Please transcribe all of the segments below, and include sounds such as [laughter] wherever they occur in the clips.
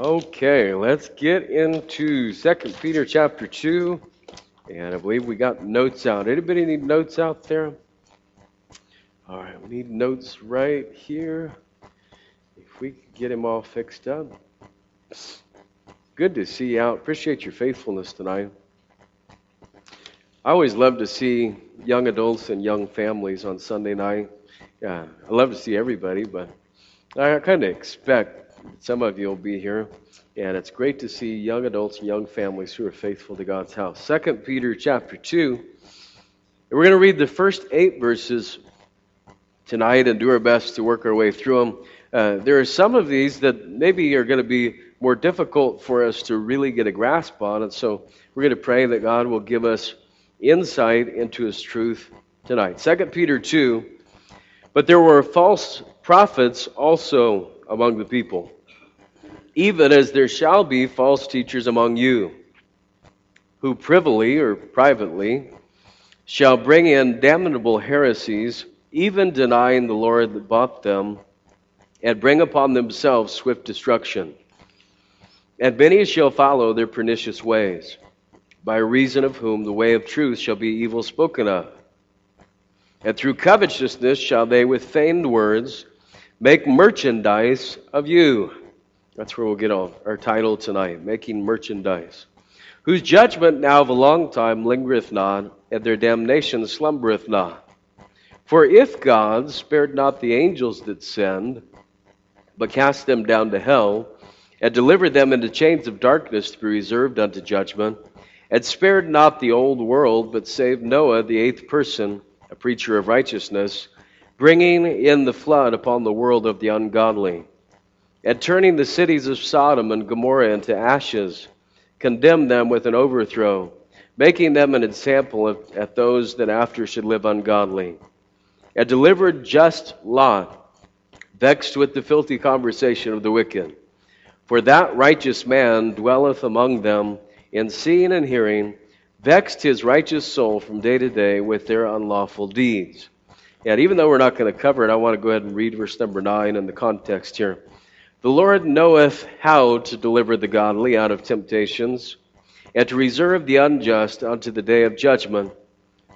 Okay, let's get into 2 Peter chapter 2. And I believe we got notes out. Anybody need notes out there? All right, we need notes right here. If we could get them all fixed up. Good to see you out. Appreciate your faithfulness tonight. I always love to see young adults and young families on Sunday night. Yeah, I love to see everybody, but I kind of expect some of you will be here, and it's great to see young adults and young families who are faithful to God's house. Second Peter chapter 2. We're going to read the first eight verses tonight and do our best to work our way through them. Uh, there are some of these that maybe are going to be more difficult for us to really get a grasp on, and so we're going to pray that God will give us insight into His truth tonight. Second Peter 2. But there were false prophets also among the people, even as there shall be false teachers among you, who privily or privately shall bring in damnable heresies, even denying the Lord that bought them, and bring upon themselves swift destruction. And many shall follow their pernicious ways, by reason of whom the way of truth shall be evil spoken of. And through covetousness shall they with feigned words Make merchandise of you. That's where we'll get our title tonight, Making Merchandise. Whose judgment now of a long time lingereth not, and their damnation slumbereth not. For if God spared not the angels that sinned, but cast them down to hell, and delivered them into chains of darkness to be reserved unto judgment, and spared not the old world, but saved Noah, the eighth person, a preacher of righteousness, bringing in the flood upon the world of the ungodly, and turning the cities of Sodom and Gomorrah into ashes, condemned them with an overthrow, making them an example of, at those that after should live ungodly, and delivered just Lot, vexed with the filthy conversation of the wicked. For that righteous man dwelleth among them in seeing and hearing, vexed his righteous soul from day to day with their unlawful deeds. And even though we're not going to cover it, I want to go ahead and read verse number 9 in the context here. The Lord knoweth how to deliver the godly out of temptations, and to reserve the unjust unto the day of judgment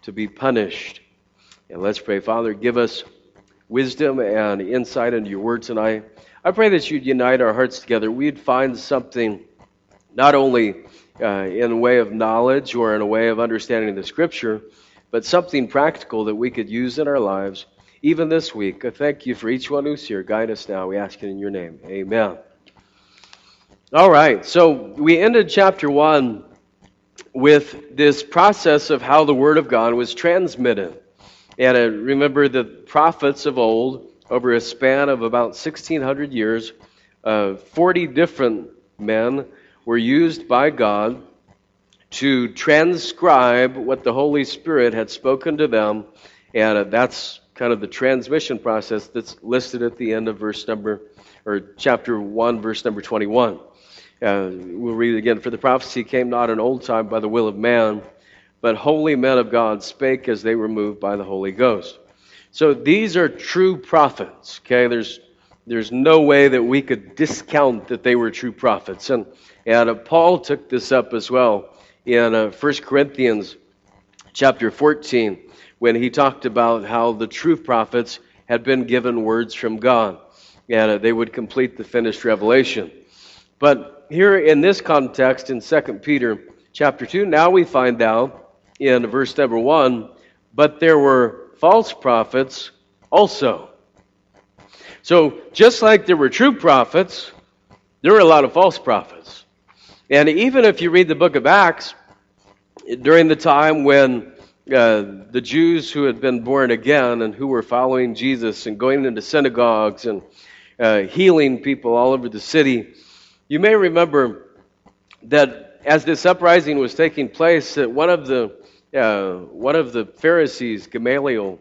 to be punished. And let's pray. Father, give us wisdom and insight into your word tonight. I pray that you'd unite our hearts together. We'd find something not only uh, in a way of knowledge or in a way of understanding the scripture, but something practical that we could use in our lives even this week. I thank you for each one who's here. Guide us now. We ask it in your name. Amen. All right, so we ended chapter 1 with this process of how the Word of God was transmitted. And I remember the prophets of old, over a span of about 1600 years, uh, 40 different men were used by God to transcribe what the Holy Spirit had spoken to them, and uh, that's kind of the transmission process that's listed at the end of verse number or chapter 1 verse number 21 uh, we'll read it again. For the prophecy came not in old time by the will of man but holy men of god spake as they were moved by the holy ghost. So these are true prophets okay? There's there's no way that we could discount that they were true prophets. And and uh, paul took this up as well in uh, 1 Corinthians chapter 14 when he talked about how the true prophets had been given words from God and uh, they would complete the finished revelation. But here in this context in 2 Peter chapter 2, now we find out in verse number 1 but there were false prophets also. So, just like there were true prophets, there were a lot of false prophets. And even if you read the book of Acts, during the time when uh, the Jews who had been born again and who were following Jesus and going into synagogues and uh, healing people all over the city, you may remember that as this uprising was taking place, that one of the uh, one of the Pharisees, Gamaliel,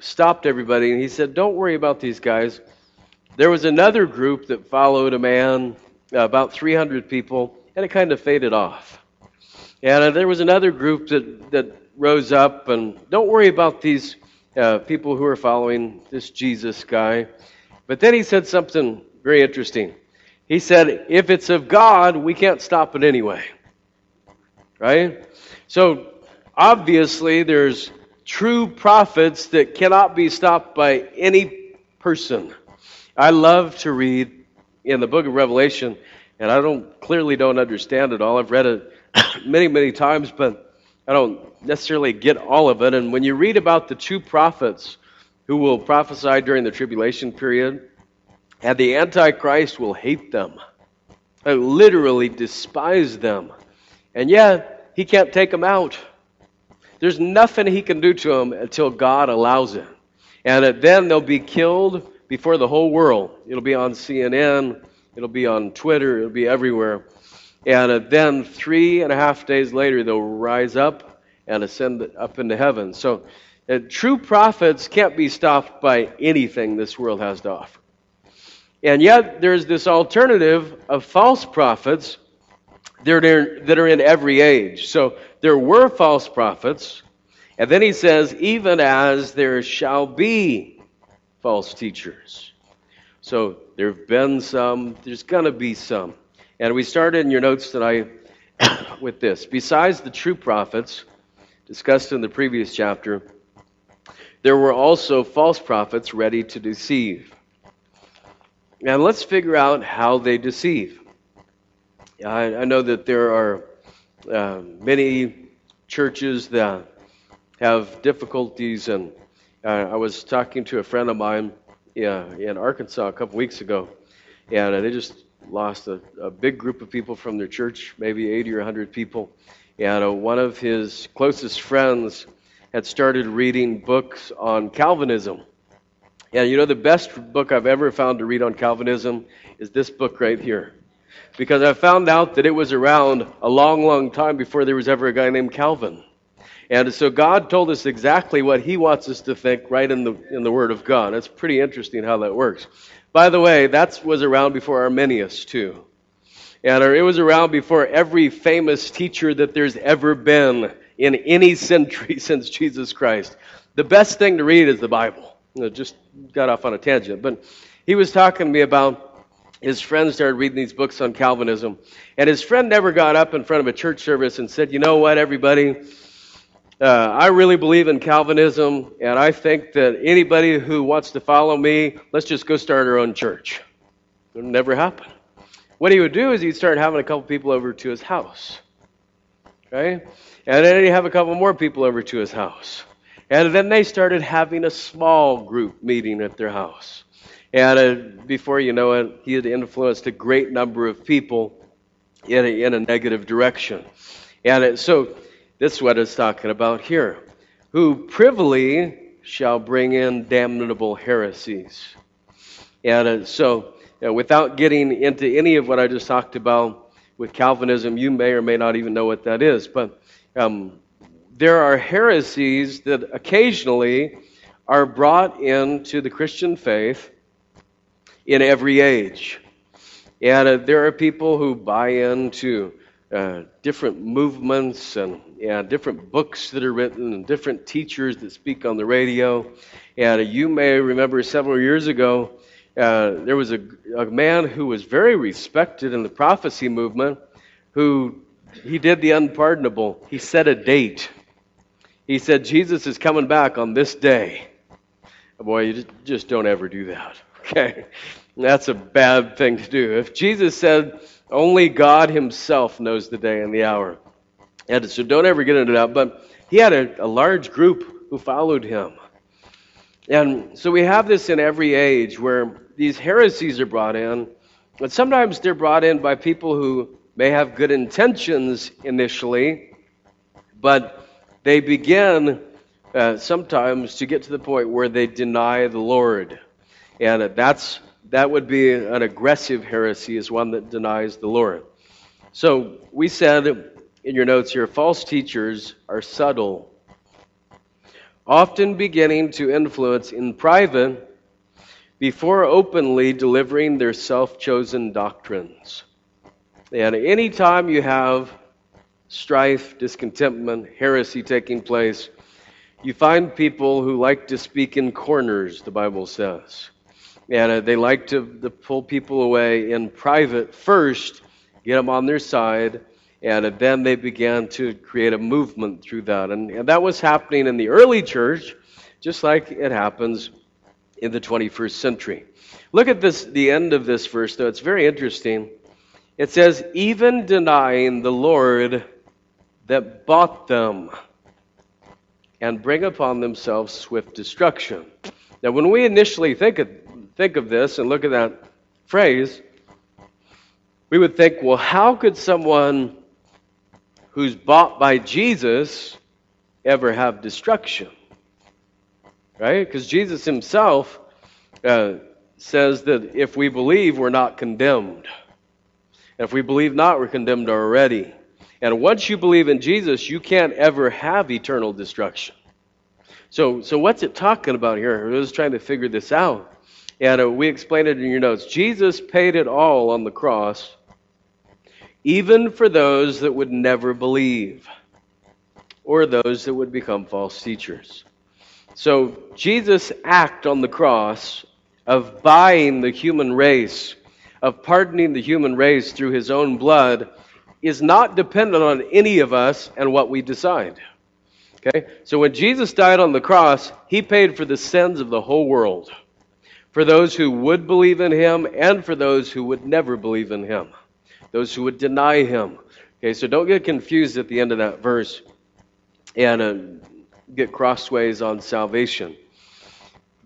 stopped everybody and he said, "Don't worry about these guys." There was another group that followed a man, about 300 people, and it kind of faded off. And uh, there was another group that, that rose up, and don't worry about these uh, people who are following this Jesus guy. But then he said something very interesting. He said, if it's of God, we can't stop it anyway. Right? So, obviously, there's true prophets that cannot be stopped by any person. I love to read in the book of Revelation, and I don't clearly don't understand it all. I've read it many, many times, but I don't necessarily get all of it. And when you read about the two prophets who will prophesy during the tribulation period, and the Antichrist will hate them, uh, literally despise them, and yet he can't take them out. There's nothing he can do to them until God allows it. And then they'll be killed before the whole world. It'll be on CNN, it'll be on Twitter, it'll be everywhere. And then three and a half days later, they'll rise up and ascend up into heaven. So uh, true prophets can't be stopped by anything this world has to offer. And yet, there's this alternative of false prophets that are, that are in every age. So there were false prophets, and then he says, even as there shall be false teachers. So there have been some, there's going to be some. And we started in your notes tonight [coughs] with this. Besides the true prophets discussed in the previous chapter, there were also false prophets ready to deceive. Now let's figure out how they deceive. I, I know that there are uh, many churches that have difficulties, and uh, I was talking to a friend of mine uh, in Arkansas a couple weeks ago, and they just lost a, a, big group of people from their church, maybe 80 or 100 people. And uh, one of his closest friends had started reading books on Calvinism. And you know, the best book I've ever found to read on Calvinism is this book right here. Because I found out that it was around a long, long time before there was ever a guy named Calvin. And so God told us exactly what He wants us to think right in the, in the Word of God. It's pretty interesting how that works. By the way, that was around before Arminius, too. And it was around before every famous teacher that there's ever been in any century [laughs] since Jesus Christ. The best thing to read is the Bible. You just got off on a tangent. But he was talking to me about his friend started reading these books on Calvinism. And his friend never got up in front of a church service and said, You know what, everybody? Uh, I really believe in Calvinism, and I think that anybody who wants to follow me, let's just go start our own church. It never happen. What he would do is he'd start having a couple people over to his house. Right? And then he'd have a couple more people over to his house. And then they started having a small group meeting at their house. And uh, before you know it, he had influenced a great number of people in a, in a negative direction. And it, so this is what it's talking about here. Who privily shall bring in damnable heresies. And uh, so, know, without getting into any of what I just talked about with Calvinism, you may or may not even know what that is. But um, there are heresies that occasionally are brought into the Christian faith in every age. And uh, there are people who buy into uh, different movements and yeah, different books that are written and different teachers that speak on the radio. And uh, you may remember several years ago, uh, there was a, a man who was very respected in the prophecy movement who he did the unpardonable. He set a date. He said, Jesus is coming back on this day. Boy, you just, just don't ever do that. [laughs] Okay? That's a bad thing to do. If Jesus said, only God Himself knows the day and the hour, and so don't ever get into that. But he had a, a large group who followed him. And so we have this in every age where these heresies are brought in, but sometimes they're brought in by people who may have good intentions initially, but they begin uh, sometimes to get to the point where they deny the Lord. And that's, that would be an aggressive heresy, is one that denies the Lord. So we said in your notes here false teachers are subtle, often beginning to influence in private before openly delivering their self chosen doctrines. And any time you have strife, discontentment, heresy taking place, you find people who like to speak in corners, the Bible says. And uh, they like to, to pull people away in private first, get them on their side, and uh, then they began to create a movement through that. And, and that was happening in the early church, just like it happens in the 21st century. Look at this, the end of this verse, though. It's very interesting. It says, even denying the Lord that bought them and bring upon themselves swift destruction. Now, when we initially think of, think of this and look at that phrase, we would think, well, how could someone who's bought by Jesus ever have destruction? Right? Because Jesus himself uh, says that if we believe, we're not condemned. If we believe not, we're condemned already. And once you believe in Jesus, you can't ever have eternal destruction. So, so what's it talking about here? I was trying to figure this out. And uh, we explained it in your notes. Jesus paid it all on the cross, even for those that would never believe or those that would become false teachers. So, Jesus' act on the cross of buying the human race, of pardoning the human race through his own blood, is not dependent on any of us and what we decide. Okay? So when Jesus died on the cross, he paid for the sins of the whole world. For those who would believe in him and for those who would never believe in him. Those who would deny him. Okay, so don't get confused at the end of that verse and uh, get crossways on salvation.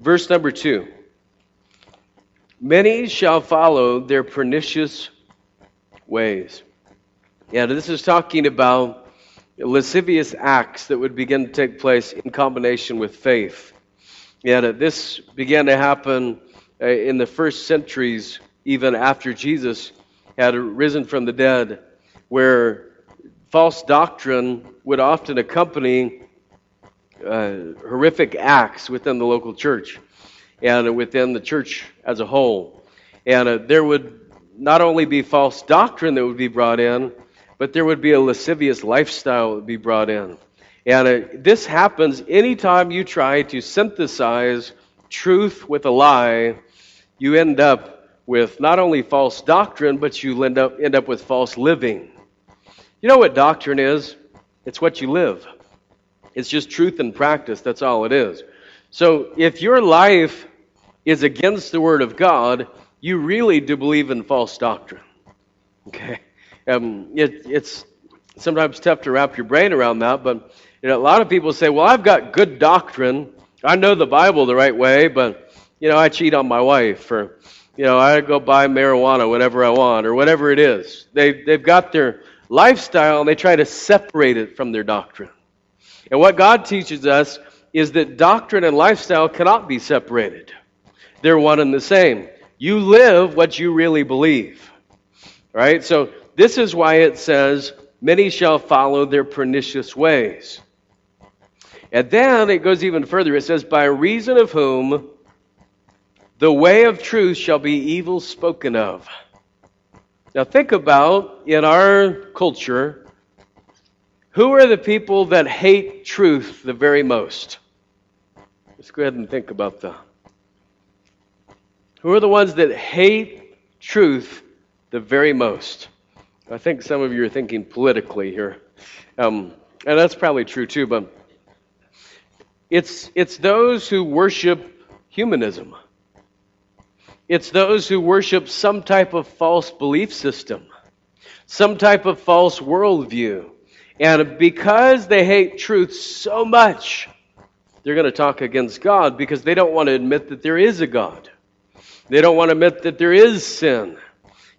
Verse number two. Many shall follow their pernicious ways. Yeah, this is talking about lascivious acts that would begin to take place in combination with faith. Yeah, this began to happen uh, in the first centuries, even after Jesus had risen from the dead, where false doctrine would often accompany uh, horrific acts within the local church and within the church as a whole. And uh, there would not only be false doctrine that would be brought in, but there would be a lascivious lifestyle that would be brought in. And uh, this happens anytime you try to synthesize truth with a lie, you end up with not only false doctrine, but you end up, end up with false living. You know what doctrine is? It's what you live. It's just truth and practice. That's all it is. So if your life is against the Word of God, you really do believe in false doctrine. Okay? Um, it, it's sometimes tough to wrap your brain around that, but you know, a lot of people say, well, I've got good doctrine. I know the Bible the right way, but, you know, I cheat on my wife, or, you know, I go buy marijuana whenever I want, or whatever it is. They, they've got their lifestyle and they try to separate it from their doctrine. And what God teaches us is that doctrine and lifestyle cannot be separated. They're one and the same. You live what you really believe. Right? So this is why it says, Many shall follow their pernicious ways. And then it goes even further. It says, By reason of whom the way of truth shall be evil spoken of. Now think about in our culture, who are the people that hate truth the very most? Let's go ahead and think about that. Who are the ones that hate truth the very most? I think some of you are thinking politically here. Um, and that's probably true too, but it's, it's those who worship humanism. It's those who worship some type of false belief system, some type of false worldview. And because they hate truth so much, they're going to talk against God because they don't want to admit that there is a God. They don't want to admit that there is sin.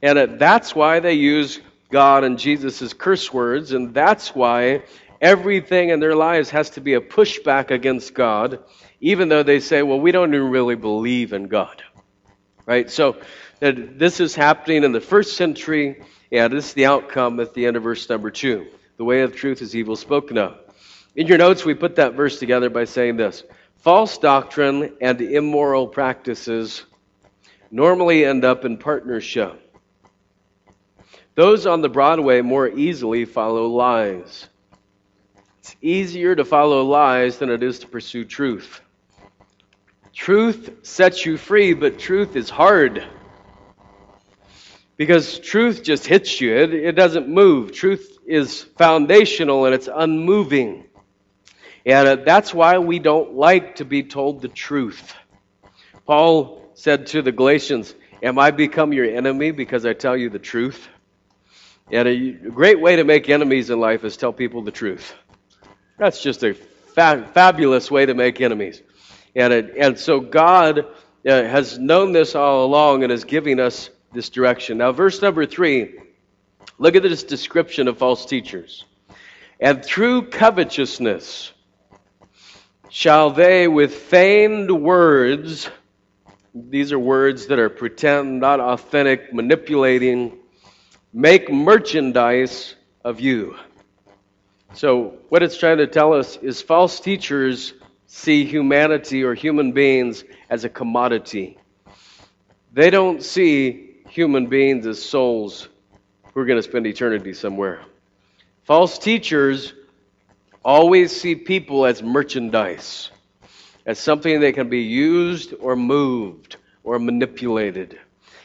And uh, that's why they use God and Jesus' curse words, and that's why everything in their lives has to be a pushback against God, even though they say, well, we don't even really believe in God. Right? So this is happening in the first century, Yeah, this is the outcome at the end of verse number two. The way of truth is evil spoken of. In your notes, we put that verse together by saying this false doctrine and immoral practices normally end up in partnership. Those on the broad way more easily follow lies. It's easier to follow lies than it is to pursue truth. Truth sets you free, but truth is hard. Because truth just hits you, it, it doesn't move. Truth is foundational and it's unmoving. And uh, that's why we don't like to be told the truth. Paul said to the Galatians, Am I become your enemy because I tell you the truth? And a great way to make enemies in life is tell people the truth. That's just a fa- fabulous way to make enemies. And, it, and so God uh, has known this all along and is giving us this direction. Now, verse number three, look at this description of false teachers. And through covetousness shall they with feigned words, these are words that are pretend, not authentic, manipulating, make merchandise of you. So, what it's trying to tell us is false teachers see humanity or human beings as a commodity. They don't see human beings as souls who are going to spend eternity somewhere. False teachers always see people as merchandise, as something that can be used or moved or manipulated.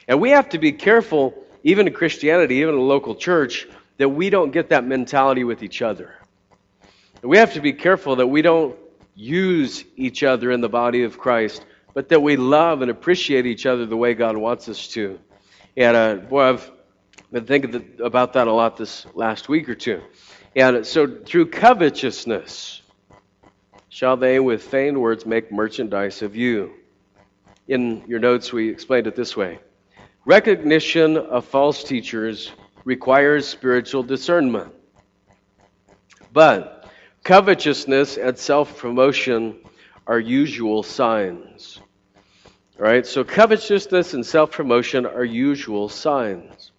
And we have to be careful, even in Christianity, even in a local church, that we don't get that mentality with each other. We have to be careful that we don't use each other in the body of Christ, but that we love and appreciate each other the way God wants us to. And uh, boy, I've been thinking about that a lot this last week or two. And so, through covetousness, shall they with feigned words make merchandise of you. In your notes, we explained it this way Recognition of false teachers requires spiritual discernment. But covetousness and self promotion are usual signs. Right, so covetousness and self promotion are usual signs.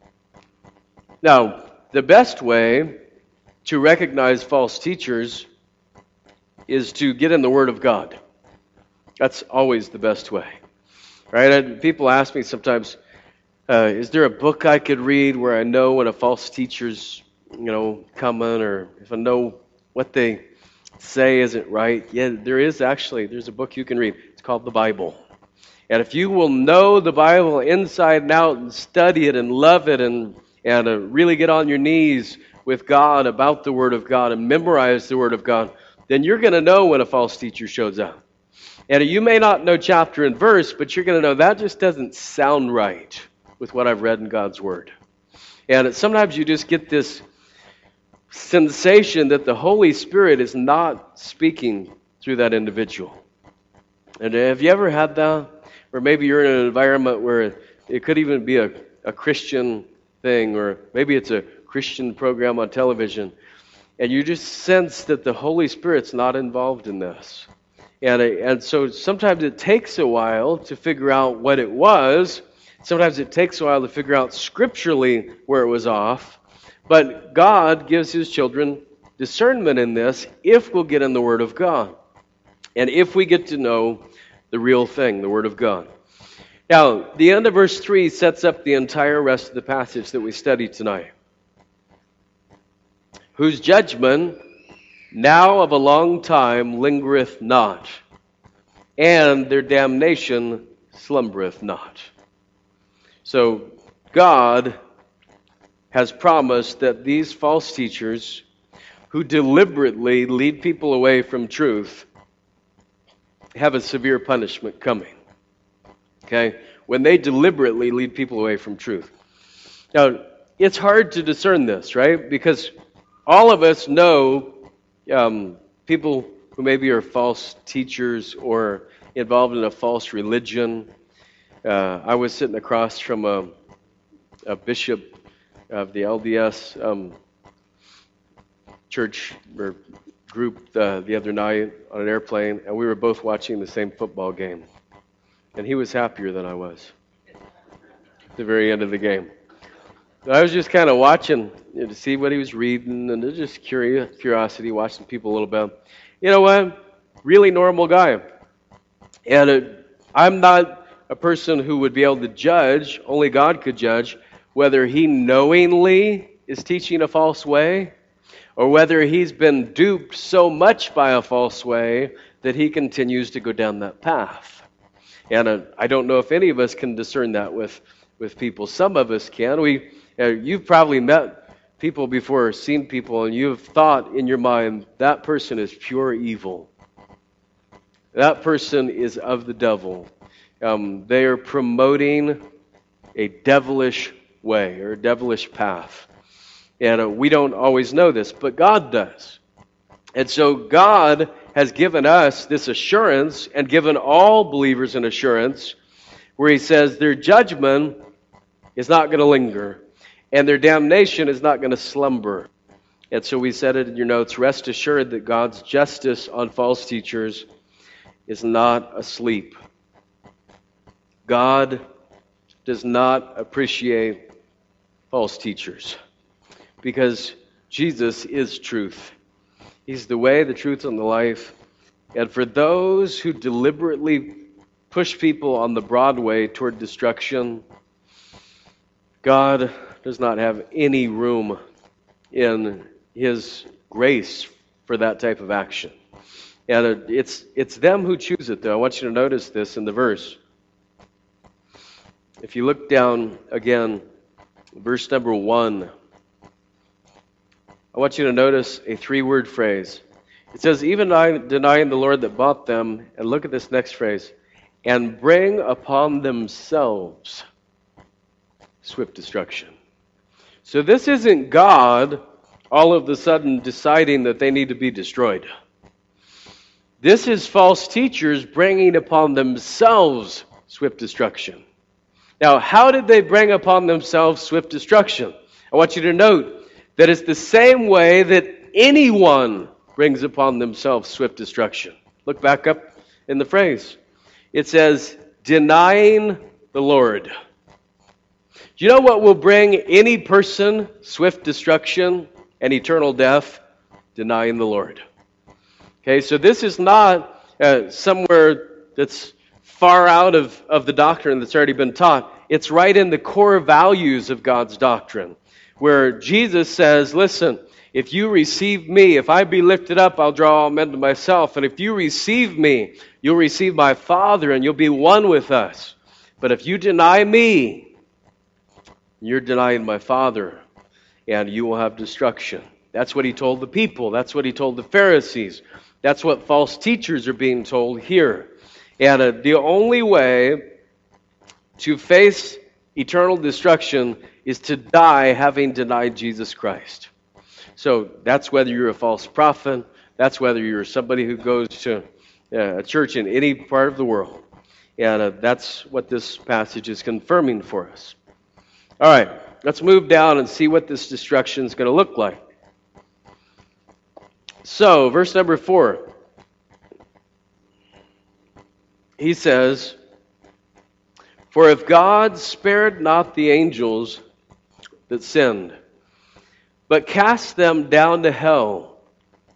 Now, the best way to recognize false teachers is to get in the Word of God. That's always the best way. Right? And people ask me sometimes, uh, is there a book I could read where I know when a false teacher's, you know, coming, or if I know what they say isn't right? Yeah, there is actually. There's a book you can read. It's called the Bible. And if you will know the Bible inside and out and study it and love it and, and uh, really get on your knees with God about the Word of God and memorize the Word of God, then you're going to know when a false teacher shows up. And you may not know chapter and verse, but you're going to know that just doesn't sound right with what I've read in God's Word. And sometimes you just get this sensation that the Holy Spirit is not speaking through that individual. And have you ever had that? Or maybe you're in an environment where it could even be a, a Christian thing, or maybe it's a Christian program on television, and you just sense that the Holy Spirit's not involved in this. And, and so sometimes it takes a while to figure out what it was. Sometimes it takes a while to figure out scripturally where it was off. But God gives His children discernment in this if we'll get in the Word of God. And if we get to know the real thing, the Word of God. Now, the end of verse 3 sets up the entire rest of the passage that we studied tonight. Whose judgment now of a long time lingereth not, and their damnation slumbereth not. So, God has promised that these false teachers who deliberately lead people away from truth have a severe punishment coming. Okay? When they deliberately lead people away from truth. Now, it's hard to discern this, right? Because all of us know um, people who maybe are false teachers or involved in a false religion. Uh, I was sitting across from a, a bishop of the LDS um, church or group uh, the other night on an airplane, and we were both watching the same football game. And he was happier than I was at the very end of the game. I was just kind of watching you know, to see what he was reading, and just curious, curiosity, watching people a little bit. You know what? Really normal guy. And uh, I'm not a person who would be able to judge, only God could judge, whether he knowingly is teaching a false way or whether he's been duped so much by a false way that he continues to go down that path. And uh, I don't know if any of us can discern that with, with people. Some of us can. We, uh, you've probably met people before, seen people, and you've thought in your mind, that person is pure evil. That person is of the devil. Um, they are promoting a devilish way or a devilish path. And uh, we don't always know this, but God does. And so God has given us this assurance and given all believers an assurance where He says their judgment is not going to linger and their damnation is not going to slumber. And so we said it in your notes rest assured that God's justice on false teachers is not asleep. God does not appreciate false teachers because Jesus is truth. He's the way, the truth, and the life. And for those who deliberately push people on the broad way toward destruction, God does not have any room in His grace for that type of action. And it's, it's them who choose it, though. I want you to notice this in the verse. If you look down again, verse number one, I want you to notice a three word phrase. It says, Even I denying the Lord that bought them, and look at this next phrase, and bring upon themselves swift destruction. So this isn't God all of a sudden deciding that they need to be destroyed. This is false teachers bringing upon themselves swift destruction. Now, how did they bring upon themselves swift destruction? I want you to note that it's the same way that anyone brings upon themselves swift destruction. Look back up in the phrase. It says, denying the Lord. Do you know what will bring any person swift destruction and eternal death? Denying the Lord. Okay, so this is not uh, somewhere that's far out of, of the doctrine that's already been taught. It's right in the core values of God's doctrine, where Jesus says, Listen, if you receive me, if I be lifted up, I'll draw all men to myself. And if you receive me, you'll receive my Father, and you'll be one with us. But if you deny me, you're denying my Father, and you will have destruction. That's what he told the people. That's what he told the Pharisees. That's what false teachers are being told here. And the only way to face eternal destruction is to die having denied Jesus Christ. So that's whether you're a false prophet, that's whether you're somebody who goes to uh, a church in any part of the world. And uh, that's what this passage is confirming for us. All right, let's move down and see what this destruction is going to look like. So, verse number four. He says, For if God spared not the angels that sinned, but cast them down to hell,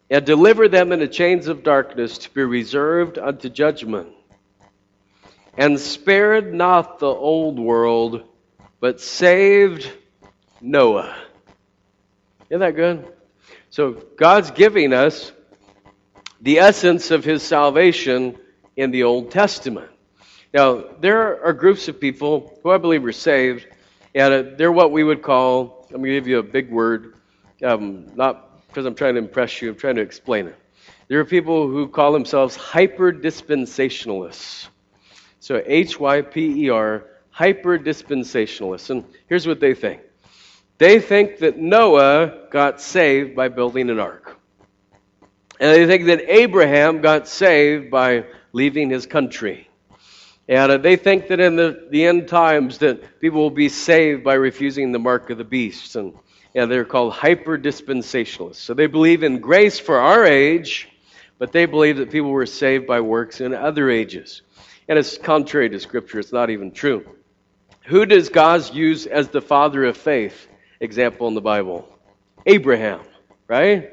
and delivered them into chains of darkness to be reserved unto judgment, and spared not the old world, but saved Noah. Isn't that good? So God's giving us the essence of his salvation in the Old Testament. Now, there are groups of people who I believe are saved, and they're what we would call, I'm going to give you a big word, um, not because I'm trying to impress you, I'm trying to explain it. There are people who call themselves hyper dispensationalists. So H Y P E R hyper dispensationalists. And here's what they think they think that Noah got saved by building an ark. And they think that Abraham got saved by leaving his country. And they think that in the, the end times that people will be saved by refusing the mark of the beast. And, and they're called hyper dispensationalists. So they believe in grace for our age, but they believe that people were saved by works in other ages. And it's contrary to Scripture. It's not even true. Who does God use as the father of faith? Example in the Bible Abraham, right?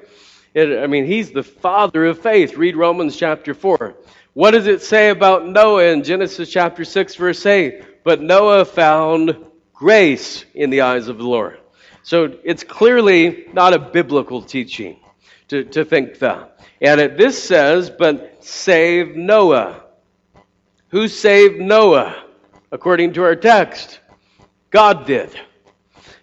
It, I mean, he's the father of faith. Read Romans chapter 4. What does it say about Noah in Genesis chapter 6, verse 8? But Noah found grace in the eyes of the Lord. So it's clearly not a biblical teaching to, to think that. And it, this says, but save Noah. Who saved Noah? According to our text, God did.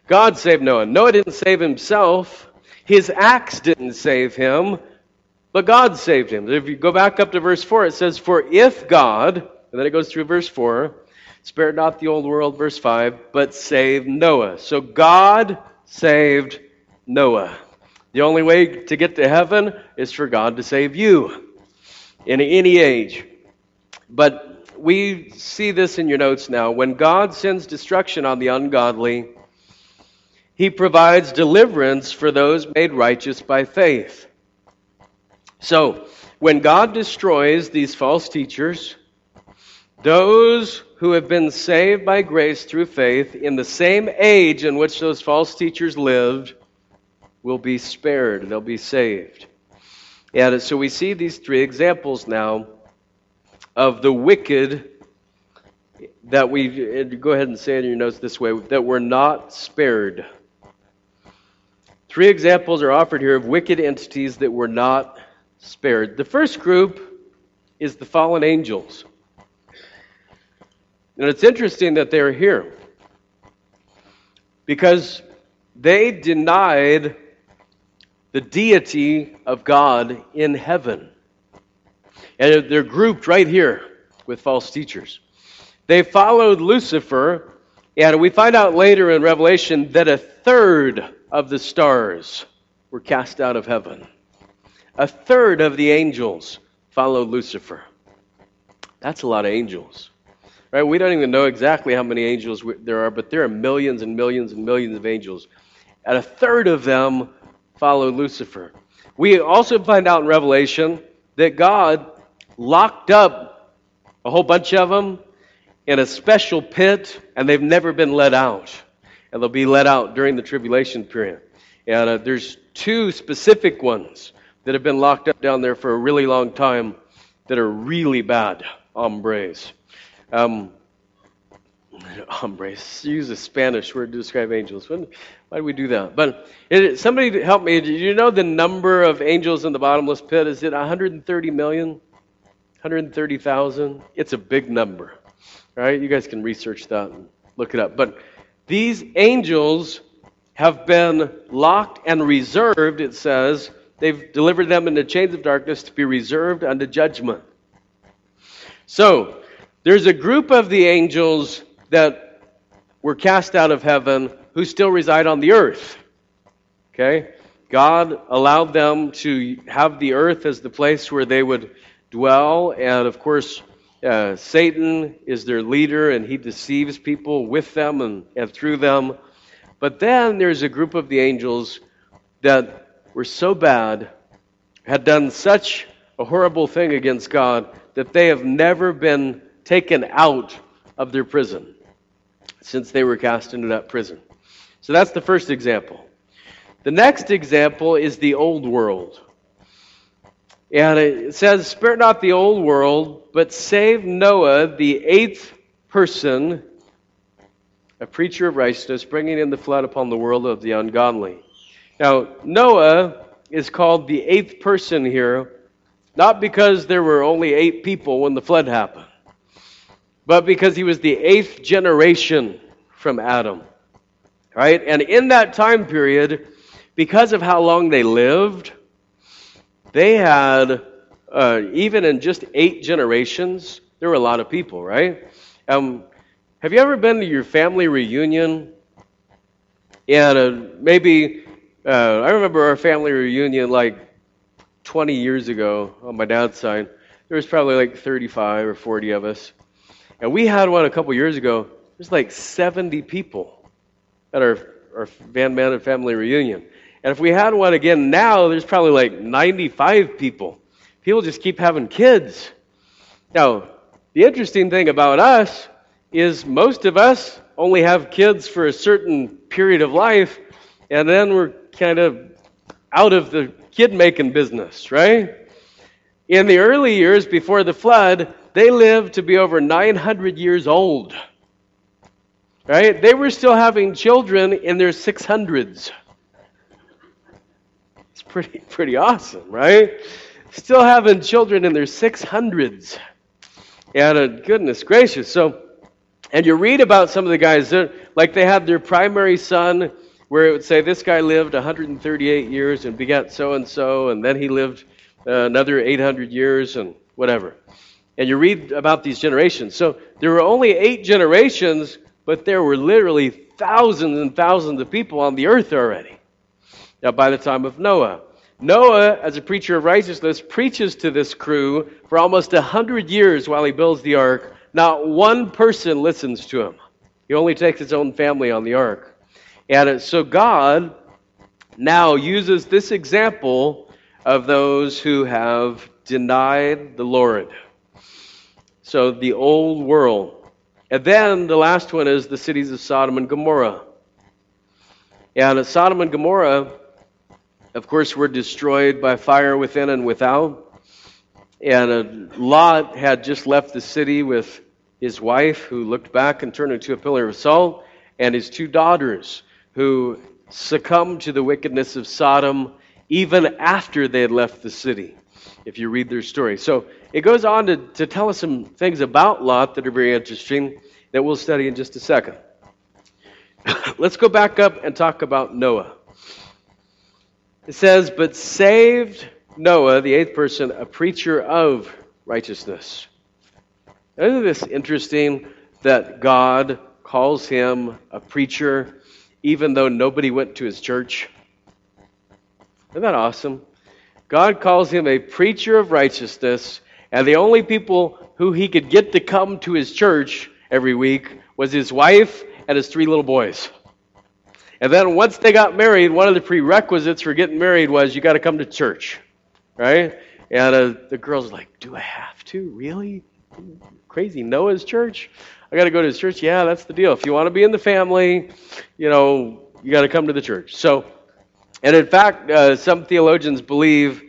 God saved Noah. Noah didn't save himself. His acts didn't save him, but God saved him. If you go back up to verse 4, it says, For if God, and then it goes through verse 4, spared not the old world, verse 5, but saved Noah. So God saved Noah. The only way to get to heaven is for God to save you in any age. But we see this in your notes now. When God sends destruction on the ungodly, he provides deliverance for those made righteous by faith. So, when God destroys these false teachers, those who have been saved by grace through faith in the same age in which those false teachers lived will be spared. They'll be saved. And so we see these three examples now of the wicked that we go ahead and say in your notes this way that were not spared. Three examples are offered here of wicked entities that were not spared. The first group is the fallen angels. And it's interesting that they're here because they denied the deity of God in heaven. And they're grouped right here with false teachers. They followed Lucifer, and we find out later in Revelation that a third of the stars were cast out of heaven. A third of the angels followed Lucifer. That's a lot of angels. Right? We don't even know exactly how many angels there are, but there are millions and millions and millions of angels. And a third of them followed Lucifer. We also find out in Revelation that God locked up a whole bunch of them in a special pit, and they've never been let out and they'll be let out during the tribulation period. And uh, there's two specific ones that have been locked up down there for a really long time that are really bad hombres. Um, hombres, use a Spanish word to describe angels. When, why do we do that? But it, somebody help me. Do you know the number of angels in the bottomless pit? Is it 130 million? 130,000? It's a big number. Right? You guys can research that and look it up. But these angels have been locked and reserved, it says. They've delivered them into chains of darkness to be reserved unto judgment. So, there's a group of the angels that were cast out of heaven who still reside on the earth. Okay? God allowed them to have the earth as the place where they would dwell, and of course, uh, Satan is their leader and he deceives people with them and, and through them. But then there's a group of the angels that were so bad, had done such a horrible thing against God, that they have never been taken out of their prison since they were cast into that prison. So that's the first example. The next example is the old world. And it says, Spare not the old world, but save Noah, the eighth person, a preacher of righteousness, bringing in the flood upon the world of the ungodly. Now, Noah is called the eighth person here, not because there were only eight people when the flood happened, but because he was the eighth generation from Adam. Right? And in that time period, because of how long they lived, they had, uh, even in just eight generations, there were a lot of people, right? Um, have you ever been to your family reunion? And uh, maybe, uh, I remember our family reunion like 20 years ago on my dad's side. There was probably like 35 or 40 of us. And we had one a couple years ago. There's like 70 people at our, our Van Man and family reunion. And if we had one again now, there's probably like 95 people. People just keep having kids. Now, the interesting thing about us is most of us only have kids for a certain period of life, and then we're kind of out of the kid making business, right? In the early years before the flood, they lived to be over 900 years old. Right? They were still having children in their 600s pretty, [laughs] pretty awesome, right? Still having children in their 600s. And uh, goodness gracious. So, and you read about some of the guys, like they had their primary son, where it would say this guy lived 138 years and begat so and so, and then he lived uh, another 800 years and whatever. And you read about these generations. So there were only eight generations, but there were literally thousands and thousands of people on the earth already. Now, by the time of Noah, Noah, as a preacher of righteousness, preaches to this crew for almost a hundred years while he builds the ark. Not one person listens to him. He only takes his own family on the ark. And so God now uses this example of those who have denied the Lord. So the old world. And then the last one is the cities of Sodom and Gomorrah. And Sodom and Gomorrah of course, were destroyed by fire within and without. And Lot had just left the city with his wife, who looked back and turned into a pillar of salt, and his two daughters, who succumbed to the wickedness of Sodom even after they had left the city, if you read their story. So it goes on to, to tell us some things about Lot that are very interesting that we'll study in just a second. [coughs] Let's go back up and talk about Noah. It says, But saved Noah, the eighth person, a preacher of righteousness. Isn't this interesting that God calls him a preacher even though nobody went to his church? Isn't that awesome? God calls him a preacher of righteousness, and the only people who he could get to come to his church every week was his wife and his three little boys. And then once they got married, one of the prerequisites for getting married was you got to come to church, right? And uh, the girl's like, "Do I have to? Really? Crazy Noah's church? I got to go to his church? Yeah, that's the deal. If you want to be in the family, you know, you got to come to the church." So, and in fact, uh, some theologians believe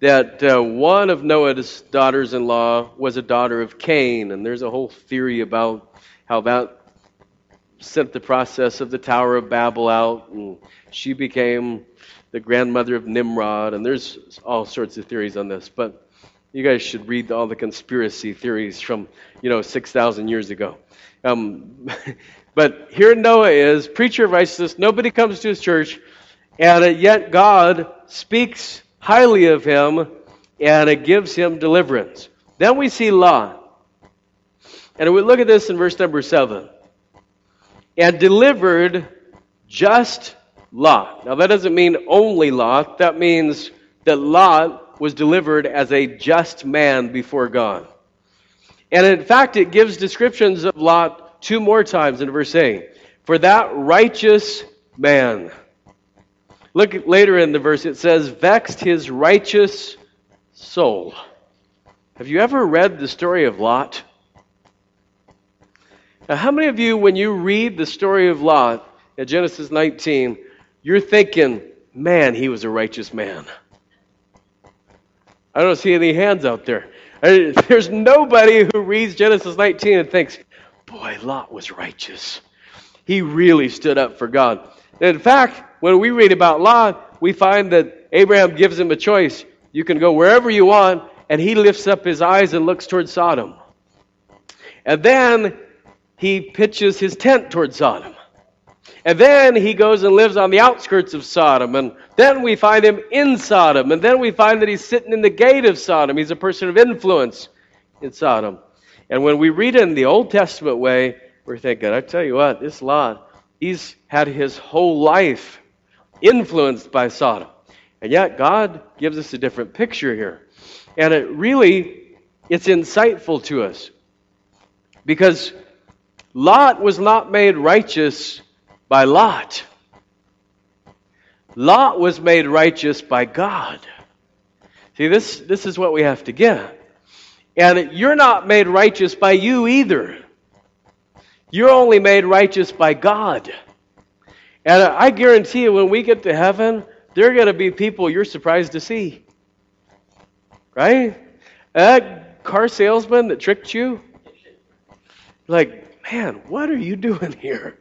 that uh, one of Noah's daughters-in-law was a daughter of Cain, and there's a whole theory about how that sent the process of the Tower of Babel out, and she became the grandmother of Nimrod, and there's all sorts of theories on this, but you guys should read all the conspiracy theories from, you know, 6,000 years ago. Um, [laughs] but here Noah is, preacher of righteousness, nobody comes to his church, and yet God speaks highly of him, and it gives him deliverance. Then we see Lot. And we look at this in verse number 7 and delivered just Lot. Now, that doesn't mean only Lot. That means that Lot was delivered as a just man before God. And in fact, it gives descriptions of Lot two more times in verse 8. For that righteous man. Look later in the verse, it says, vexed his righteous soul. Have you ever read the story of Lot? Now, how many of you, when you read the story of Lot at Genesis 19, you're thinking, man, he was a righteous man? I don't see any hands out there. There's nobody who reads Genesis 19 and thinks, boy, Lot was righteous. He really stood up for God. in fact, when we read about Lot, we find that Abraham gives him a choice. You can go wherever you want, and he lifts up his eyes and looks toward Sodom. And then he pitches his tent toward Sodom. And then he goes and lives on the outskirts of Sodom. And then we find him in Sodom. And then we find that he's sitting in the gate of Sodom. He's a person of influence in Sodom. And when we read it in the Old Testament way, we're thinking, I tell you what, this Lot, he's had his whole life influenced by Sodom. And yet God gives us a different picture here. And it really, it's insightful to us. Because Lot was not made righteous by Lot. Lot was made righteous by God. See, this, this is what we have to get. And you're not made righteous by you either. You're only made righteous by God. And I guarantee you, when we get to heaven, there are going to be people you're surprised to see. Right? That car salesman that tricked you, like, man, what are you doing here?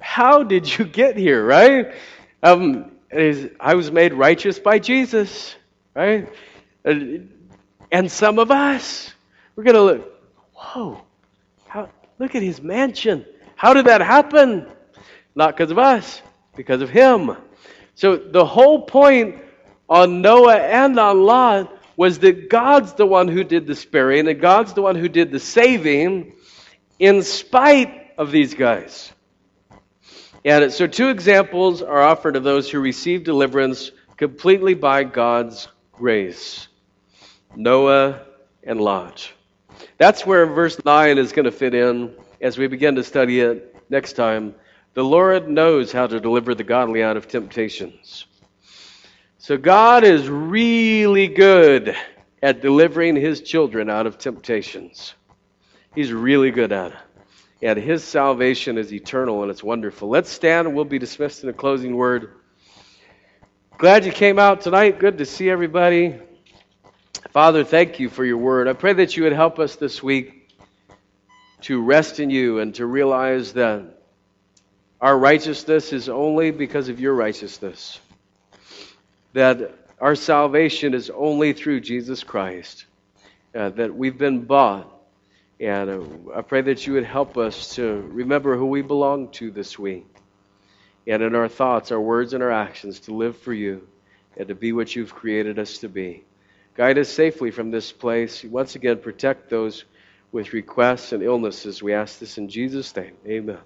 How did you get here, right? Um, I was made righteous by Jesus, right? And some of us, we're going to look, Whoa, how, look at his mansion. How did that happen? Not because of us, because of him. So the whole point on Noah and on Lot was that God's the one who did the sparing and God's the one who did the saving in spite of these guys. And so two examples are offered of those who received deliverance completely by God's grace Noah and Lot. That's where verse 9 is going to fit in as we begin to study it next time. The Lord knows how to deliver the godly out of temptations. So God is really good at delivering his children out of temptations. He's really good at it. And his salvation is eternal and it's wonderful. Let's stand and we'll be dismissed in a closing word. Glad you came out tonight. Good to see everybody. Father, thank you for your word. I pray that you would help us this week to rest in you and to realize that our righteousness is only because of your righteousness. That our salvation is only through Jesus Christ. Uh, that we've been bought. And uh, I pray that you would help us to remember who we belong to this week. And in our thoughts, our words, and our actions to live for you and to be what you've created us to be. Guide us safely from this place. Once again, protect those with requests and illnesses. We ask this in Jesus' name. Amen.